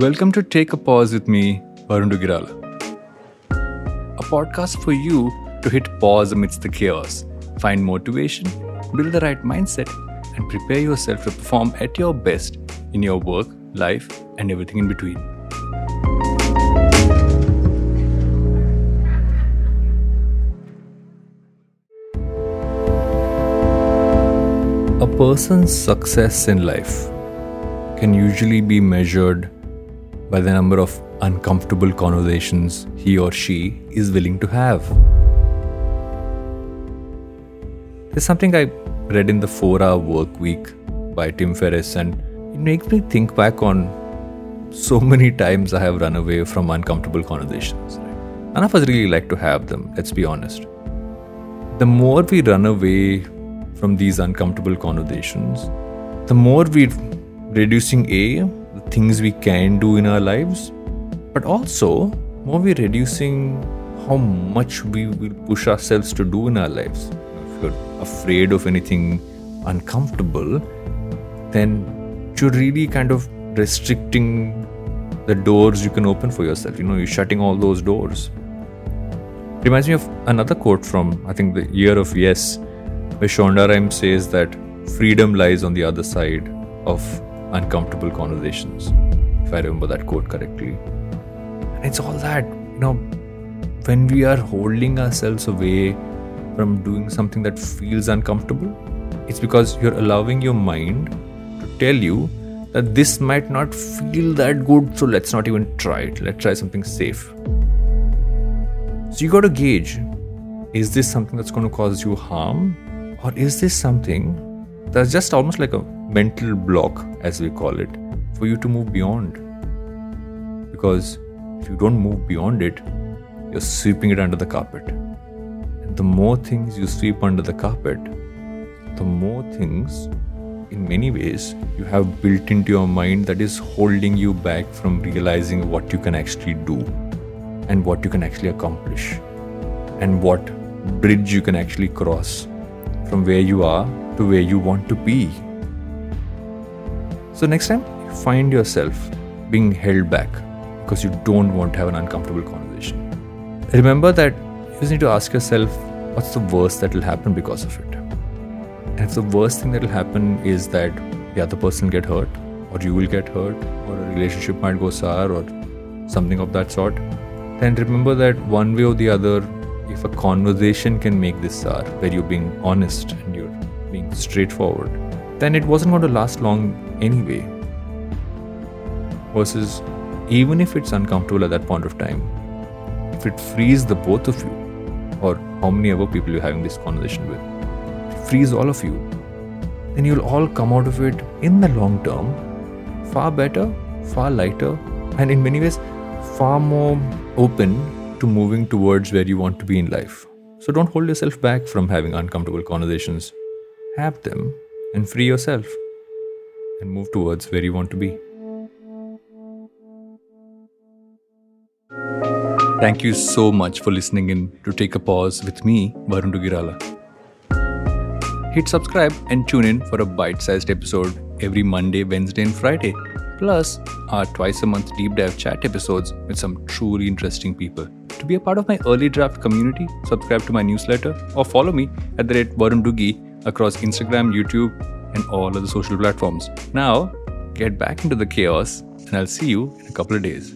Welcome to Take a Pause with me, Varun Duggirala. A podcast for you to hit pause amidst the chaos, find motivation, build the right mindset, and prepare yourself to perform at your best in your work, life, and everything in between. A person's success in life can usually be measured by the number of uncomfortable conversations he or she is willing to have. There's something I read in the 4 Hour Work Week by Tim Ferriss, and it makes me think back on so many times I have run away from uncomfortable conversations. None of us really like to have them, let's be honest. The more we run away from these uncomfortable conversations, the more we're reducing A, the things we can do in our lives, but also more we're reducing how much we will push ourselves to do in our lives. If you're afraid of anything uncomfortable, then you're really kind of restricting the doors you can open for yourself. You know, you're shutting all those doors. Reminds me of another quote from, I think, the year of yes, where Shonda Rhimes says that freedom lies on the other side of uncomfortable conversations, if I remember that quote correctly. And it's all that, you know, when we are holding ourselves away from doing something that feels uncomfortable, it's because you're allowing your mind to tell you that this might not feel that good, so let's not even try it. Let's try something safe. So you got to gauge is this something that's going to cause you harm? Or is this something that's just almost like a mental block, as we call it, for you to move beyond? Because if you don't move beyond it, you're sweeping it under the carpet. And the more things you sweep under the carpet, the more things, in many ways, you have built into your mind that is holding you back from realizing what you can actually do and what you can actually accomplish and what bridge you can actually cross from where you are to where you want to be. So, next time you find yourself being held back because you don't want to have an uncomfortable conversation, remember that you just need to ask yourself what's the worst that will happen because of it. And if the worst thing that will happen is that the other person get hurt, or you will get hurt, or a relationship might go sour, or something of that sort, then remember that one way or the other, if a conversation can make this sour, where you're being honest and you're being straightforward, then it wasn't going to last long anyway. Versus, even if it's uncomfortable at that point of time, if it frees the both of you, or how many other people you're having this conversation with, frees all of you, then you'll all come out of it in the long term far better, far lighter, and in many ways, far more open to moving towards where you want to be in life. So don't hold yourself back from having uncomfortable conversations. Have them and free yourself and move towards where you want to be. Thank you so much for listening in to Take a Pause with me, Varun Duggirala. Hit subscribe and tune in for a bite sized episode every Monday, Wednesday, and Friday. Plus, our twice a month deep dive chat episodes with some truly interesting people. To be a part of my early draft community, subscribe to my newsletter or follow me at the rate Varun Duggi across Instagram, YouTube, and all other social platforms. Now, get back into the chaos, and I'll see you in a couple of days.